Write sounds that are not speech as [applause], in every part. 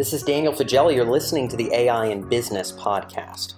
This is Daniel Faggella. You're listening to the AI in Business podcast.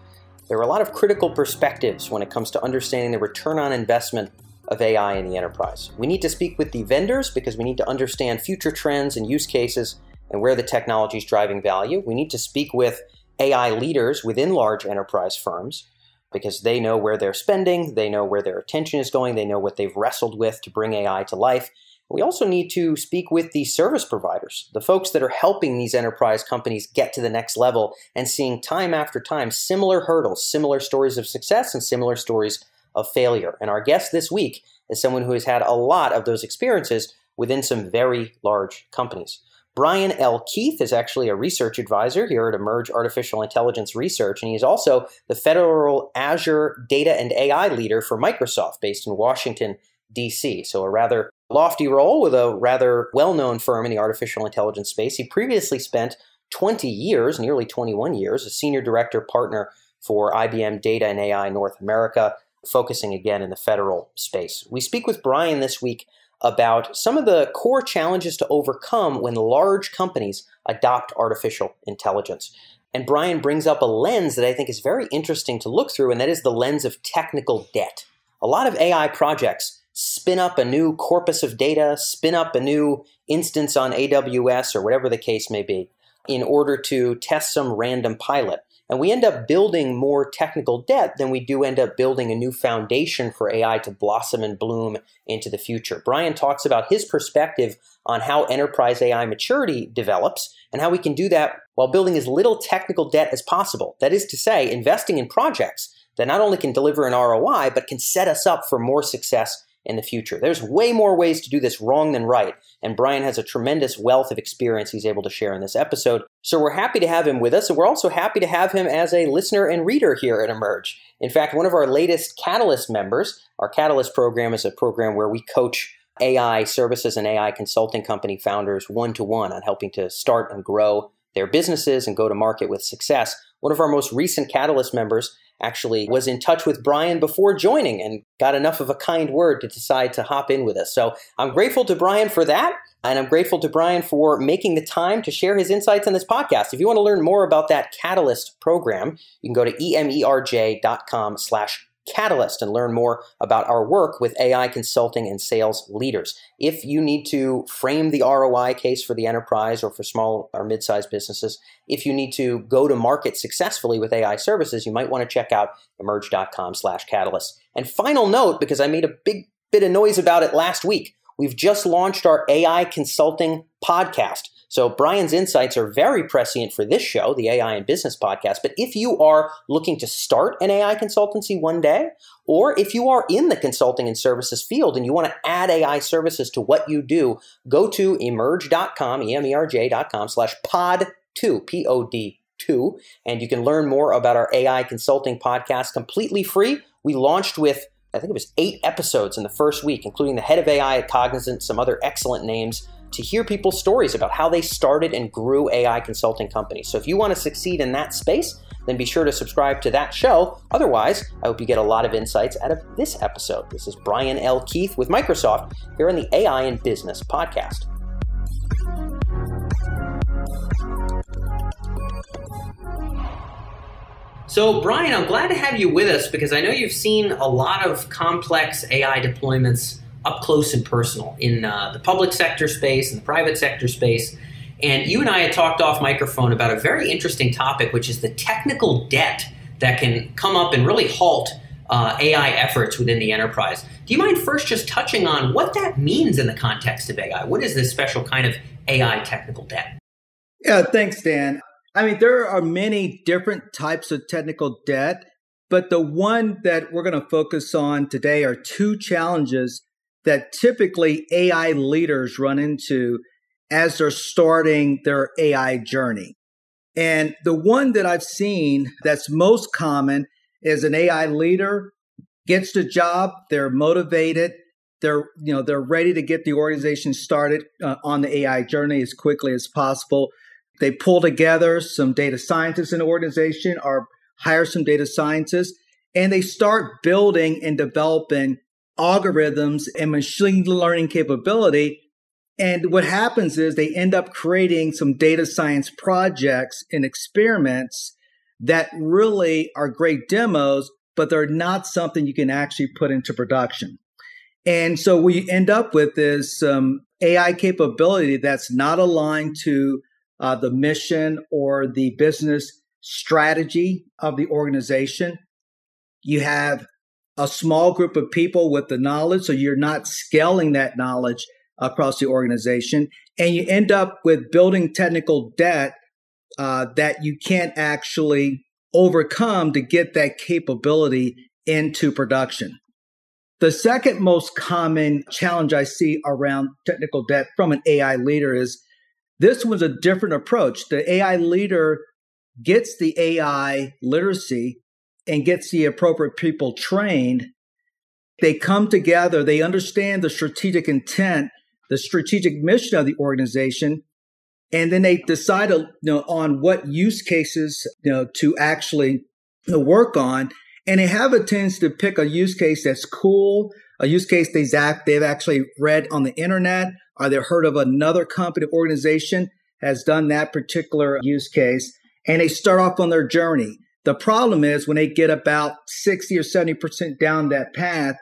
There are a lot of critical perspectives when it comes to understanding the return on investment of AI in the enterprise. We need to speak with the vendors because we need to understand future trends and use cases and where the technology is driving value. We need to speak with AI leaders within large enterprise firms because they know where they're spending, they know where their attention is going, they know what they've wrestled with to bring AI to life, we also need to speak with the service providers, the folks that are helping these enterprise companies get to the next level and seeing time after time similar hurdles, similar stories of success, and similar stories of failure. And our guest this week is someone who has had a lot of those experiences within some very large companies. Brian L. Keith is actually a research advisor here at Emerj Artificial Intelligence Research, and he's also the federal Azure data and AI leader for Microsoft based in Washington, D.C. So, a rather lofty role with a rather well known firm in the artificial intelligence space. He previously spent 20 years, nearly 21 years, as senior director partner for IBM Data and AI North America, focusing again in the federal space. We speak with Brian this week about some of the core challenges to overcome when large companies adopt artificial intelligence. And Brian brings up a lens that I think is very interesting to look through, and that is the lens of technical debt. A lot of AI projects spin up a new corpus of data, spin up a new instance on AWS or whatever the case may be, in order to test some random pilot. And we end up building more technical debt than we do end up building a new foundation for AI to blossom and bloom into the future. Brian talks about his perspective on how enterprise AI maturity develops and how we can do that while building as little technical debt as possible. That is to say, investing in projects that not only can deliver an ROI, but can set us up for more success in the future. There's way more ways to do this wrong than right, and Brian has a tremendous wealth of experience he's able to share in this episode. So we're happy to have him with us, and we're also happy to have him as a listener and reader here at Emerj. In fact, one of our latest Catalyst members, our Catalyst program is a program where we coach AI services and AI consulting company founders one to one on helping to start and grow their businesses and go to market with success. One of our most recent Catalyst members actually was in touch with Brian before joining and got enough of a kind word to decide to hop in with us. So I'm grateful to Brian for that. And I'm grateful to Brian for making the time to share his insights on this podcast. If you want to learn more about that Catalyst program, you can go to emerj.com slash Catalyst and learn more about our work with AI consulting and sales leaders. If you need to frame the ROI case for the enterprise or for small or mid-sized businesses, if you need to go to market successfully with AI services, you might want to check out emerj.com slash catalyst. And final note, because I made a big bit of noise about it last week, we've just launched our AI consulting podcast. So Brian's insights are very prescient for this show, the AI and Business podcast. But if you are looking to start an AI consultancy one day, or if you are in the consulting and services field and you want to add AI services to what you do, go to emerge.com, emerj.com, slash pod two, P-O-D two, and you can learn more about our AI consulting podcast completely free. We launched with I think it was eight episodes in the first week, including the head of AI at Cognizant, some other excellent names to hear people's stories about how they started and grew AI consulting companies. So if you want to succeed in that space, then be sure to subscribe to that show. Otherwise, I hope you get a lot of insights out of this episode. This is Brian L. Keith with Microsoft here on the AI and Business podcast. So, Brian, I'm glad to have you with us because I know you've seen a lot of complex AI deployments up close and personal in uh, the public sector space and the private sector space. And you and I had talked off microphone about a very interesting topic, which is the technical debt that can come up and really halt uh, AI efforts within the enterprise. Do you mind first just touching on what that means in the context of AI? What is this special kind of AI technical debt? Yeah, thanks, Dan. I mean, there are many different types of technical debt, but the one that we're going to focus on today are two challenges that typically AI leaders run into as they're starting their AI journey. And the one that I've seen that's most common is an AI leader gets the job, they're motivated, they're you know they're ready to get the organization started uh, on the AI journey as quickly as possible. They pull together some data scientists in the organization or hire some data scientists and they start building and developing algorithms and machine learning capability And what happens is they end up creating some data science projects and experiments that really are great demos, but they're not something you can actually put into production. And so what you end up with is some AI capability that's not aligned to uh, the mission or the business strategy of the organization. You have a small group of people with the knowledge, so you're not scaling that knowledge across the organization. And you end up with building technical debt uh, that you can't actually overcome to get that capability into production. The second most common challenge I see around technical debt from an AI leader is this was a different approach. The AI leader gets the AI literacy and gets the appropriate people trained. They come together, they understand the strategic intent the strategic mission of the organization, and then they decide you know, on what use cases you know, to actually you know, work on. And they have a tendency to pick a use case that's cool, a use case they've, they've actually read on the internet, or they've heard of another company organization has done that particular use case, and they start off on their journey. The problem is when they get about 60 or 70% down that path,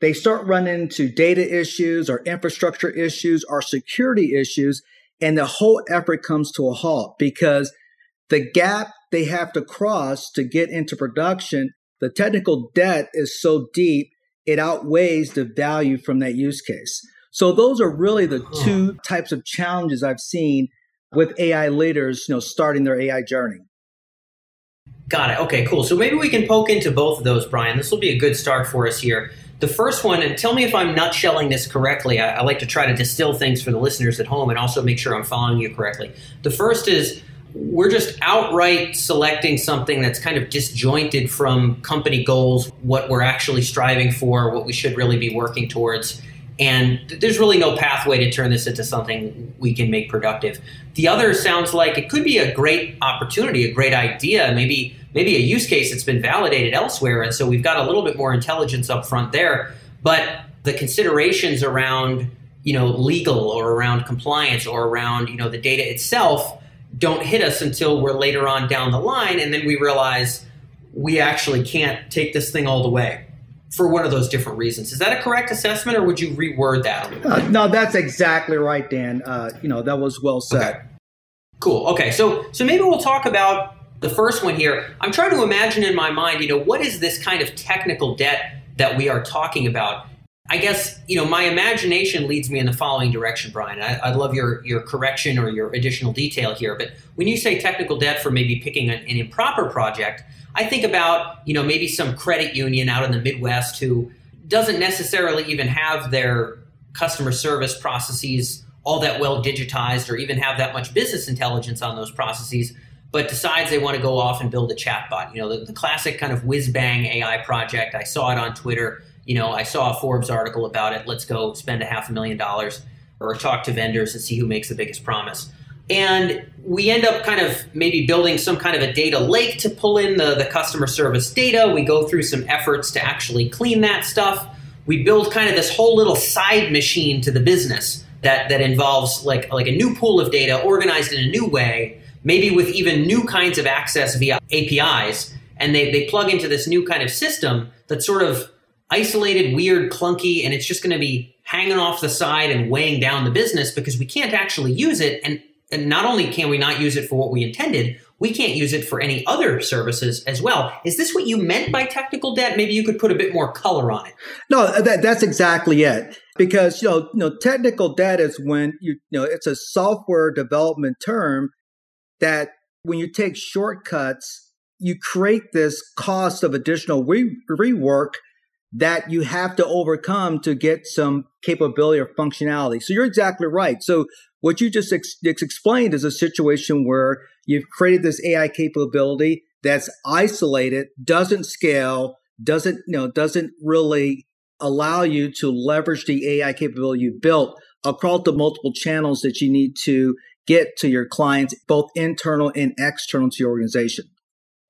they start running into data issues or infrastructure issues or security issues, and the whole effort comes to a halt because the gap they have to cross to get into production, the technical debt is so deep, it outweighs the value from that use case. So those are really the two types of challenges I've seen with AI leaders, you know, starting their AI journey. Got it. Okay, cool. So maybe we can poke into both of those, Brian. This will be a good start for us here. The first one, and tell me if I'm not shelling this correctly. I, I, like to try to distill things for the listeners at home and also make sure I'm following you correctly. The first is we're just outright selecting something that's kind of disjointed from company goals, what we're actually striving for, what we should really be working towards. And there's really no pathway to turn this into something we can make productive. The other sounds like it could be a great opportunity, a great idea, maybe maybe a use case that's been validated elsewhere. And so we've got a little bit more intelligence up front there. But the considerations around, you know, legal or around compliance or around, you know, the data itself don't hit us until we're later on down the line. And then we realize we actually can't take this thing all the way for one of those different reasons. Is that a correct assessment or would you reword that? Uh, no, that's exactly right, Dan. Uh, you know, that was well said. Okay. Cool. Okay. So, so maybe we'll talk about the first one here, I'm trying to imagine in my mind, you know, what is this kind of technical debt that we are talking about? I guess, you know, my imagination leads me in the following direction, Brian. I, would love your, your correction or your additional detail here. But when you say technical debt for maybe picking an, an improper project, I think about, you know, maybe some credit union out in the Midwest who doesn't necessarily even have their customer service processes all that well digitized or even have that much business intelligence on those processes but decides they want to go off and build a chatbot. You know, the, the classic kind of whiz bang AI project. I saw it on Twitter. You know, I saw a Forbes article about it. Let's go spend a half a million dollars or talk to vendors and see who makes the biggest promise. And we end up kind of maybe building some kind of a data lake to pull in the, the customer service data. We go through some efforts to actually clean that stuff. We build kind of this whole little side machine to the business that, that involves like, like a new pool of data organized in a new way maybe with even new kinds of access via APIs, and they, they plug into this new kind of system that's sort of isolated, weird, clunky, and it's just going to be hanging off the side and weighing down the business because we can't actually use it. And, and not only can we not use it for what we intended, we can't use it for any other services as well. Is this what you meant by technical debt? Maybe you could put a bit more color on it. No, uh, that, that's exactly it. Because you know, you know, technical debt is when you, you know it's a software development term that when you take shortcuts, you create this cost of additional re- rework that you have to overcome to get some capability or functionality. So you're exactly right. So what you just ex- explained is a situation where you've created this AI capability that's isolated, doesn't scale, doesn't, you know, doesn't really allow you to leverage the AI capability you built across the multiple channels that you need to get to your clients, both internal and external to your organization.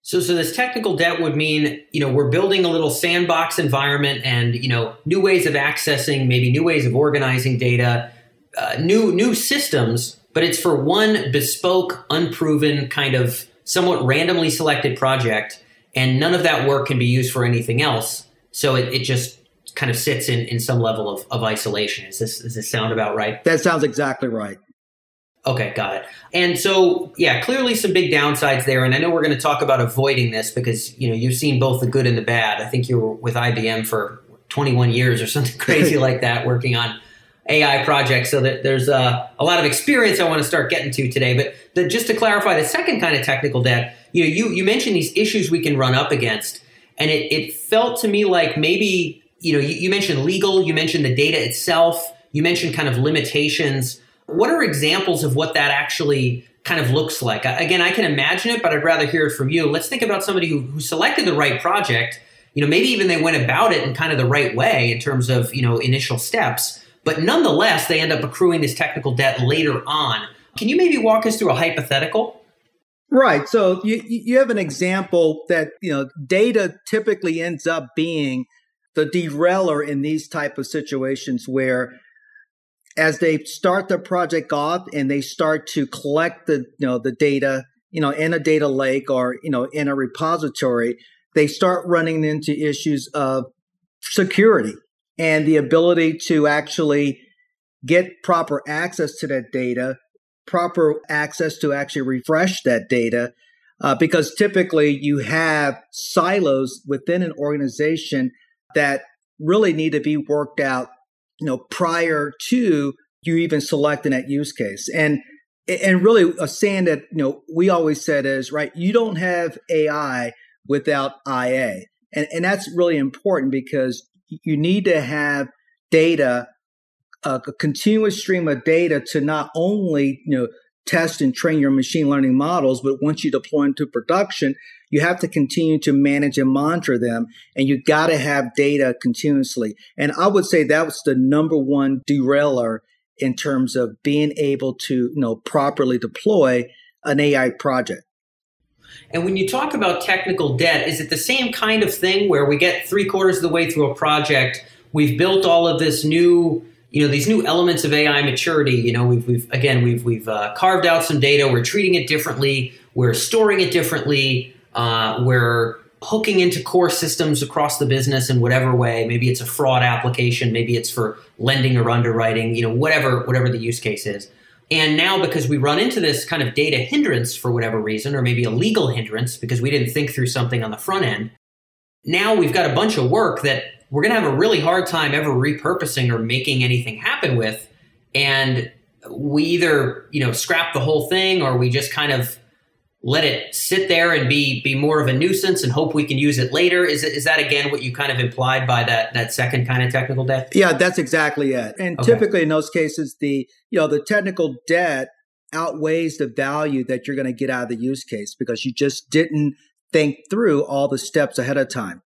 So, so this technical debt would mean, you know, we're building a little sandbox environment and, you know, new ways of accessing, maybe new ways of organizing data, uh, new new systems, but it's for one bespoke, unproven kind of somewhat randomly selected project, and none of that work can be used for anything else. So it, it just kind of sits in, in some level of, of isolation. Is this does this sound about right? That sounds exactly right. Okay, got it. And so, yeah, clearly some big downsides there. And I know we're going to talk about avoiding this because you know you've seen both the good and the bad. I think you were with IBM for 21 years or something [laughs] crazy [laughs] like that, working on AI projects. So that there's uh, a lot of experience I want to start getting to today. But the, just to clarify, the second kind of technical debt, you know, you you mentioned these issues we can run up against, and it it felt to me like maybe you know you, you mentioned legal, you mentioned the data itself, you mentioned kind of limitations what are examples of what that actually kind of looks like? Again, I can imagine it, but I'd rather hear it from you. Let's think about somebody who, who selected the right project. You know, maybe even they went about it in kind of the right way in terms of, you know, initial steps, but nonetheless, they end up accruing this technical debt later on. Can you maybe walk us through a hypothetical? Right. So you, you have an example that, you know, data typically ends up being the derailer in these type of situations where as they start the project off and they start to collect the you know the data you know in a data lake or you know in a repository they start running into issues of security and the ability to actually get proper access to that data proper access to actually refresh that data uh, because typically you have silos within an organization that really need to be worked out you know, prior to you even selecting that use case. And and really a saying that you know we always said is right, you don't have AI without IA. And and that's really important because you need to have data, a continuous stream of data to not only, you know, test and train your machine learning models, but once you deploy into production, you have to continue to manage and monitor them and you got to have data continuously. And I would say that was the number one derailer in terms of being able to, you know, properly deploy an AI project. And when you talk about technical debt, is it the same kind of thing where we get three quarters of the way through a project, we've built all of this new you know these new elements of AI maturity. You know, we've, we've again we've we've uh, carved out some data. We're treating it differently. We're storing it differently. Uh, we're hooking into core systems across the business in whatever way. Maybe it's a fraud application. Maybe it's for lending or underwriting. You know, whatever whatever the use case is. And now, because we run into this kind of data hindrance for whatever reason, or maybe a legal hindrance because we didn't think through something on the front end, now we've got a bunch of work that we're going to have a really hard time ever repurposing or making anything happen with. And we either, you know, scrap the whole thing or we just kind of let it sit there and be be more of a nuisance and hope we can use it later. Is is that again what you kind of implied by that that second kind of technical debt? Yeah, that's exactly it. And okay. typically in those cases, the you know the technical debt outweighs the value that you're going to get out of the use case because you just didn't think through all the steps ahead of time.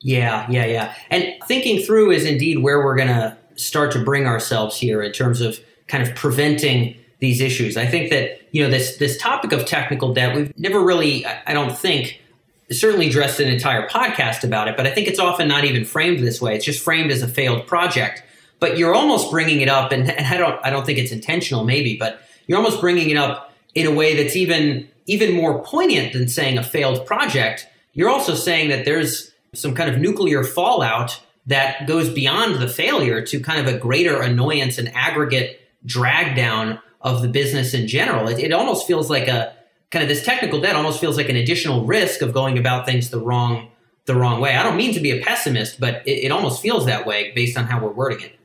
Yeah, yeah, yeah. And thinking through is indeed where we're going to start to bring ourselves here in terms of kind of preventing these issues. I think that, you know, this this topic of technical debt, we've never really I don't think certainly addressed an entire podcast about it, but I think it's often not even framed this way. It's just framed as a failed project. But you're almost bringing it up and, and I don't I don't think it's intentional maybe, but you're almost bringing it up in a way that's even even more poignant than saying a failed project. You're also saying that there's some kind of nuclear fallout that goes beyond the failure to kind of a greater annoyance and aggregate drag down of the business in general. It, it almost feels like a kind of this technical debt almost feels like an additional risk of going about things the wrong the wrong way. I don't mean to be a pessimist, but it, it almost feels that way based on how we're wording it.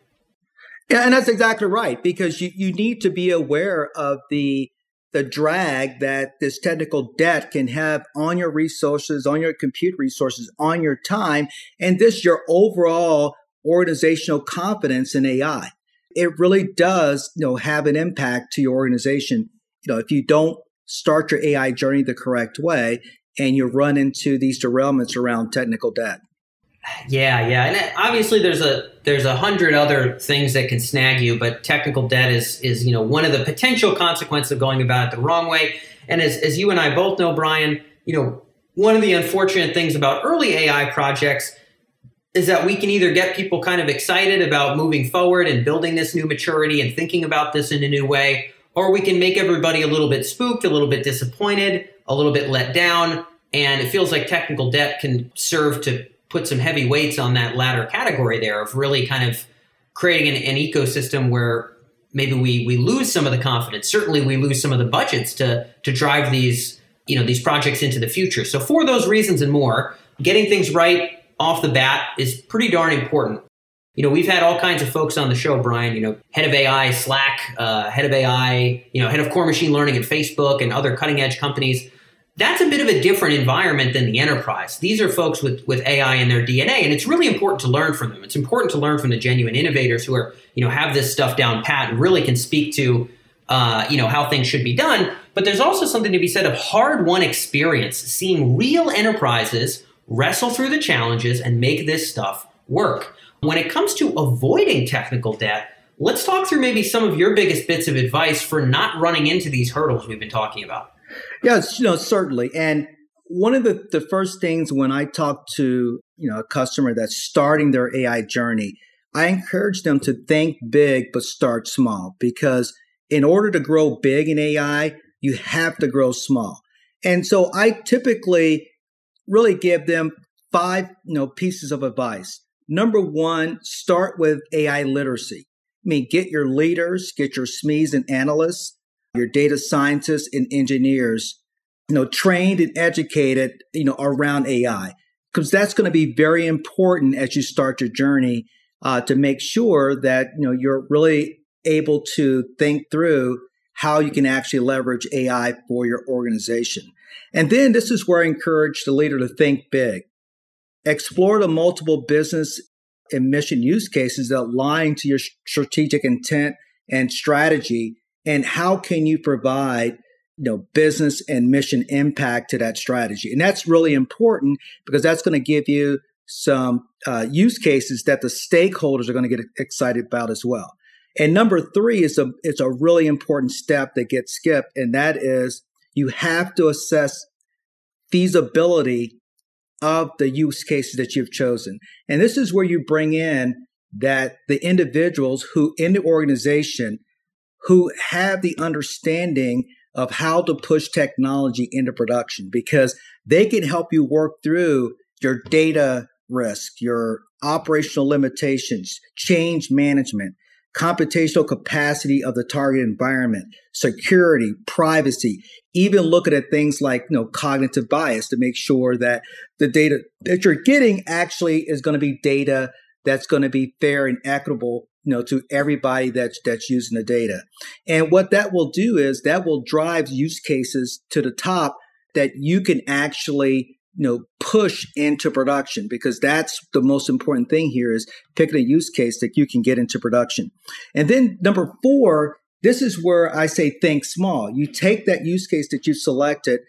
Yeah, and that's exactly right because you, you need to be aware of the the drag that this technical debt can have on your resources, on your compute resources, on your time, and this your overall organizational confidence in AI. It really does, you know, have an impact to your organization. You know, if you don't start your AI journey the correct way and you run into these derailments around technical debt. Yeah, yeah, and obviously there's a there's a hundred other things that can snag you, but technical debt is is you know one of the potential consequences of going about it the wrong way. And as as you and I both know, Brian, you know one of the unfortunate things about early AI projects, is that we can either get people kind of excited about moving forward and building this new maturity and thinking about this in a new way, or we can make everybody a little bit spooked, a little bit disappointed, a little bit let down. And it feels like technical debt can serve to put some heavy weights on that latter category there of really kind of creating an, an ecosystem where maybe we we lose some of the confidence. Certainly, we lose some of the budgets to to drive these you know these projects into the future. So for those reasons and more, getting things right off the bat is pretty darn important. You know, we've had all kinds of folks on the show, Brian. You know, head of AI, Slack, uh, head of AI, you know, head of core machine learning at Facebook and other cutting edge companies. That's a bit of a different environment than the enterprise. These are folks with, with AI in their DNA, and it's really important to learn from them. It's important to learn from the genuine innovators who are, you know, have this stuff down pat and really can speak to, uh, you know, how things should be done. But there's also something to be said of hard won experience, seeing real enterprises wrestle through the challenges and make this stuff work. When it comes to avoiding technical debt, let's talk through maybe some of your biggest bits of advice for not running into these hurdles we've been talking about. Yes, you know, certainly. And one of the, the first things when I talk to, you know, a customer that's starting their AI journey, I encourage them to think big but start small because in order to grow big in AI, you have to grow small. And so I typically really give them five you know, pieces of advice. Number one, start with AI literacy. I mean, get your leaders, get your SMEs and analysts, your data scientists and engineers, you know, trained and educated, you know, around AI, because that's going to be very important as you start your journey uh, to make sure that you know you're really able to think through how you can actually leverage AI for your organization. And then this is where I encourage the leader to think big. Explore the multiple business and mission use cases that align to your strategic intent and strategy. And how can you provide you know, business and mission impact to that strategy? And that's really important because that's going to give you some uh, use cases that the stakeholders are going to get excited about as well. And number three is a it's a really important step that gets skipped, and that is you have to assess feasibility of the use cases that you've chosen. And this is where you bring in that the individuals who in the organization who have the understanding of how to push technology into production because they can help you work through your data risk, your operational limitations, change management, computational capacity of the target environment, security, privacy, even looking at things like you know cognitive bias to make sure that the data that you're getting actually is going to be data that's going to be fair and equitable you know to everybody that's that's using the data. And what that will do is that will drive use cases to the top that you can actually you know push into production because that's the most important thing here is picking a use case that you can get into production. And then number four this is where i say think small. You take that use case that you've selected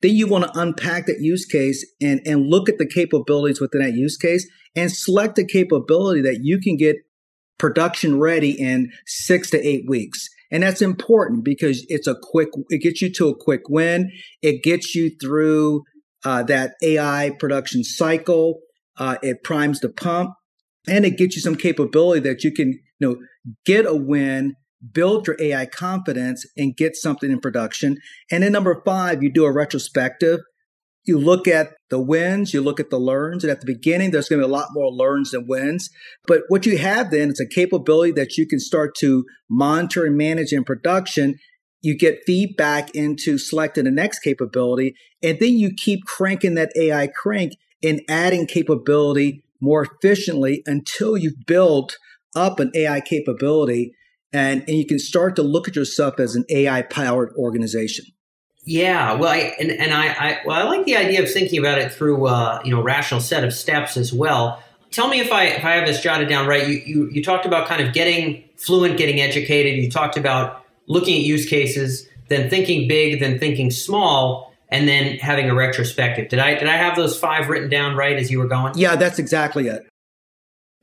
then you want to unpack that use case and and look at the capabilities within that use case and select a capability that you can get production ready in six to eight weeks. And that's important because it's a quick it gets you to a quick win. It gets you through uh, that AI production cycle. Uh, it primes the pump and it gets you some capability that you can, you know, get a win, build your AI confidence and get something in production. And then number five, you do a retrospective. You look at the wins, you look at the learns, and at the beginning, there's going to be a lot more learns than wins. But what you have then is a capability that you can start to monitor and manage in production you get feedback into selecting the next capability, and then you keep cranking that AI crank and adding capability more efficiently until you've built up an AI capability and, and you can start to look at yourself as an AI powered organization. Yeah, well, I, and, and I, I, well, I like the idea of thinking about it through uh, you know rational set of steps as well. Tell me if I if I have this jotted down right. You you, you talked about kind of getting fluent, getting educated. You talked about looking at use cases, then thinking big, then thinking small, and then having a retrospective. Did I did I have those five written down right as you were going? Yeah, that's exactly it.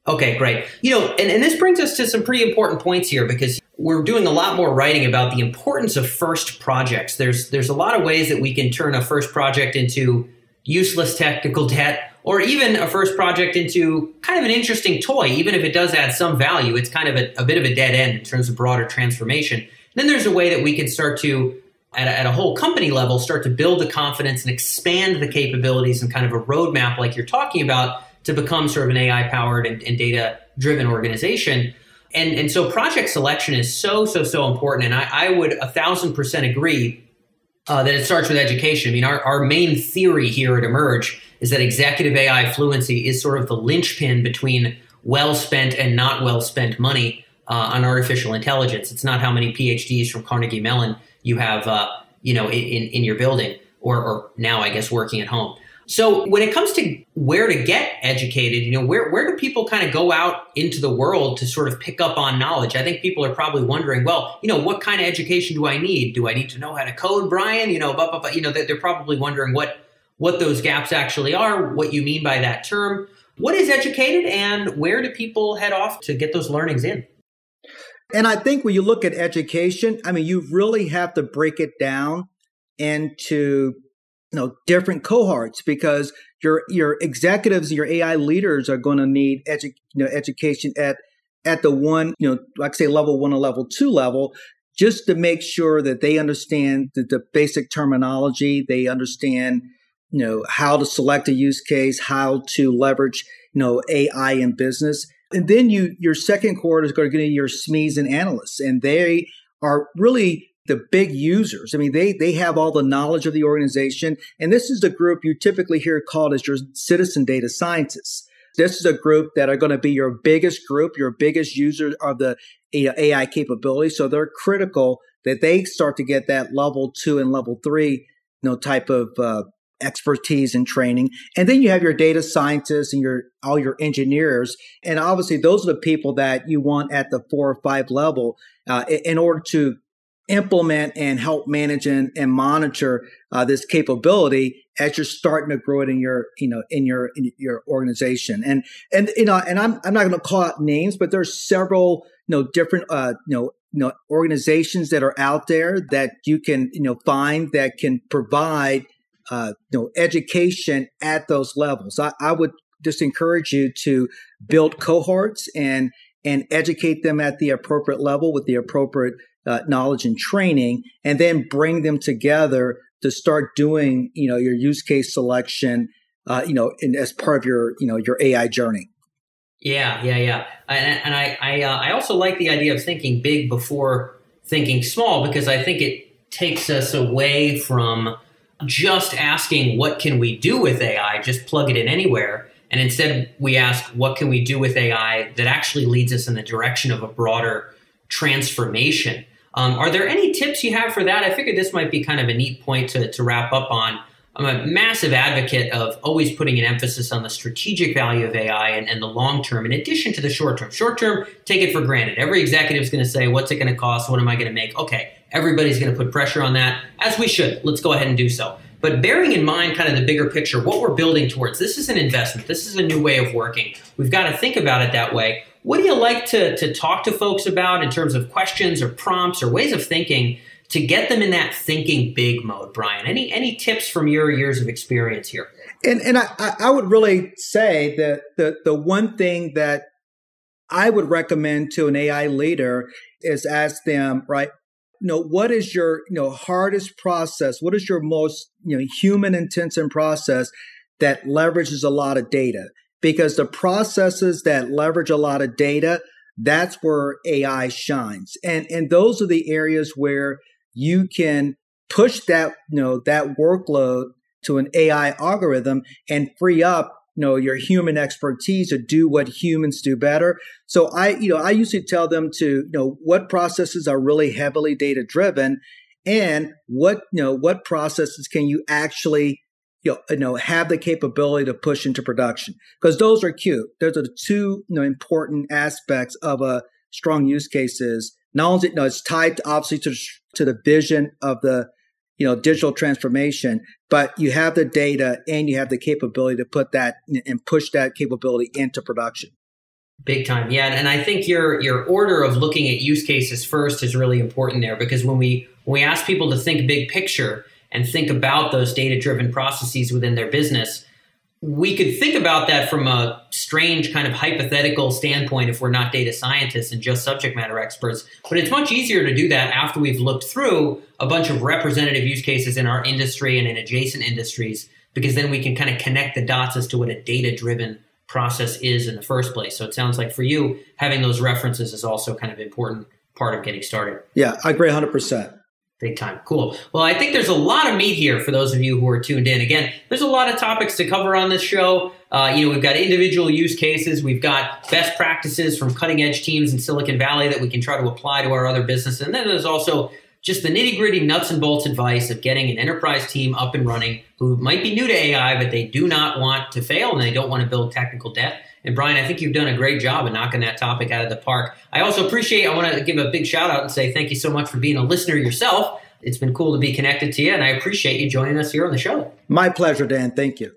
Okay, great. You know, and, and this brings us to some pretty important points here because we're doing a lot more writing about the importance of first projects. There's there's a lot of ways that we can turn a first project into useless technical debt or even a first project into kind of an interesting toy, even if it does add some value, it's kind of a, a bit of a dead end in terms of broader transformation. Then there's a way that we can start to, at a, at a whole company level, start to build the confidence and expand the capabilities and kind of a roadmap like you're talking about to become sort of an AI powered and, and data driven organization. And, and so project selection is so, so, so important. And I, I would a thousand percent agree uh, that it starts with education. I mean, our, our main theory here at Emerj is that executive AI fluency is sort of the linchpin between well spent and not well spent money uh, on artificial intelligence. It's not how many PhDs from Carnegie Mellon you have, uh, you know, in, in your building or, or now, I guess, working at home. So when it comes to where to get educated, you know, where, where do people kind of go out into the world to sort of pick up on knowledge? I think people are probably wondering, well, you know, what kind of education do I need? Do I need to know how to code, Brian? You know, you know, they're probably wondering what, what those gaps actually are, what you mean by that term. What is educated and where do people head off to get those learnings in? And I think when you look at education, I mean, you really have to break it down into you know different cohorts because your your executives, your AI leaders are going to need edu- you know education at at the one you know like say level one or level two level just to make sure that they understand the, the basic terminology, they understand you know how to select a use case, how to leverage you know AI in business, and then you your second cohort is going to be your SMEs and analysts, and they are really the big users. I mean, they they have all the knowledge of the organization, and this is the group you typically hear called as your citizen data scientists. This is a group that are going to be your biggest group, your biggest user of the AI capability. So they're critical that they start to get that level two and level three, you know, type of uh, expertise and training. And then you have your data scientists and your all your engineers, and obviously those are the people that you want at the four or five level uh, in order to implement and help manage and, and monitor uh, this capability as you're starting to grow it in your you know in your in your organization and and you know and I'm I'm not going to call out names but there's several you know different uh you know you know organizations that are out there that you can you know find that can provide uh you know education at those levels I, I would just encourage you to build cohorts and and educate them at the appropriate level with the appropriate uh, knowledge and training, and then bring them together to start doing, you know, your use case selection, uh, you know, in, as part of your, you know, your AI journey. Yeah, yeah, yeah. And, and I, I, uh, I also like the idea of thinking big before thinking small because I think it takes us away from just asking what can we do with AI, just plug it in anywhere. And instead, we ask what can we do with AI that actually leads us in the direction of a broader transformation. Um, are there any tips you have for that? I figured this might be kind of a neat point to, to wrap up on. I'm a massive advocate of always putting an emphasis on the strategic value of AI and, and the long term in addition to the short term. Short term, take it for granted. Every executive is going to say, What's it going to cost? What am I going to make? Okay, everybody's going to put pressure on that, as we should. Let's go ahead and do so. But bearing in mind kind of the bigger picture, what we're building towards, this is an investment. This is a new way of working. We've got to think about it that way. What do you like to, to talk to folks about in terms of questions or prompts or ways of thinking to get them in that thinking big mode, Brian? Any any tips from your years of experience here? And and I, I would really say that the the one thing that I would recommend to an AI leader is ask them, right, you know, what is your, you know, hardest process? What is your most, you know, human intensive process that leverages a lot of data? because the processes that leverage a lot of data, that's where AI shines. And, and those are the areas where you can push that, you know, that workload to an AI algorithm and free up know your human expertise to do what humans do better so i you know i usually tell them to you know what processes are really heavily data driven and what you know what processes can you actually you know, have the capability to push into production because those are cute. Those are the two you know, important aspects of a strong use case. Is not only you know, it's tied obviously to to the vision of the you know digital transformation, but you have the data and you have the capability to put that and push that capability into production. Big time, yeah, and I think your your order of looking at use cases first is really important there because when we when we ask people to think big picture and think about those data driven processes within their business, we could think about that from a strange kind of hypothetical standpoint if we're not data scientists and just subject matter experts. But it's much easier to do that after we've looked through a bunch of representative use cases in our industry and in adjacent industries, because then we can kind of connect the dots as to what a data driven process is in the first place. So it sounds like for you, having those references is also kind of important part of getting started. Yeah, I agree 100%. Big time. Cool. Well, I think there's a lot of meat here for those of you who are tuned in. Again, there's a lot of topics to cover on this show. Uh, you know, we've got individual use cases, we've got best practices from cutting edge teams in Silicon Valley that we can try to apply to our other business. And then there's also just the nitty gritty nuts and bolts advice of getting an enterprise team up and running who might be new to AI, but they do not want to fail and they don't want to build technical debt. And Brian, I think you've done a great job of knocking that topic out of the park. I also appreciate, I want to give a big shout out and say thank you so much for being a listener yourself. It's been cool to be connected to you, and I appreciate you joining us here on the show. My pleasure, Dan. Thank you.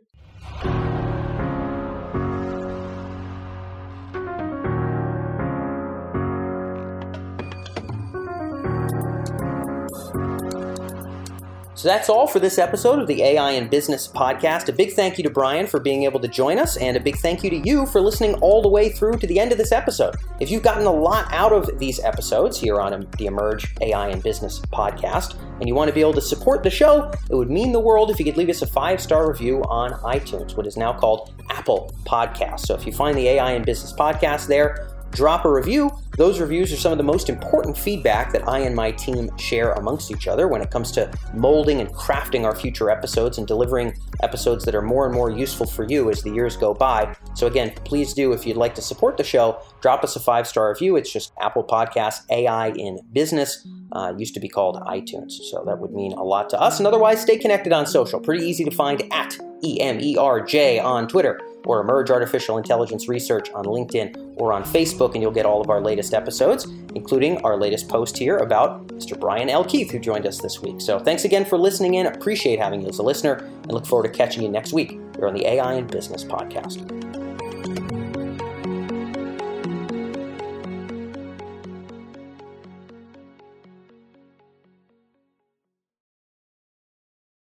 So that's all for this episode of the AI and Business podcast. A big thank you to Brian for being able to join us, and a big thank you to you for listening all the way through to the end of this episode. If you've gotten a lot out of these episodes here on the Emerj AI and Business podcast, and you want to be able to support the show, it would mean the world if you could leave us a five star review on iTunes, what is now called Apple Podcasts. So if you find the AI and Business podcast there, drop a review. Those reviews are some of the most important feedback that I and my team share amongst each other when it comes to molding and crafting our future episodes and delivering episodes that are more and more useful for you as the years go by. So, again, please do, if you'd like to support the show, drop us a five star review. It's just Apple Podcasts AI in Business. Uh, used to be called iTunes. So that would mean a lot to us. And otherwise, stay connected on social. Pretty easy to find at E M E R J on Twitter or Emerj Artificial Intelligence Research on LinkedIn or on Facebook, and you'll get all of our latest episodes, including our latest post here about Mr. Brian L. Keith, who joined us this week. So thanks again for listening in. Appreciate having you as a listener, and look forward to catching you next week here on the AI and Business podcast.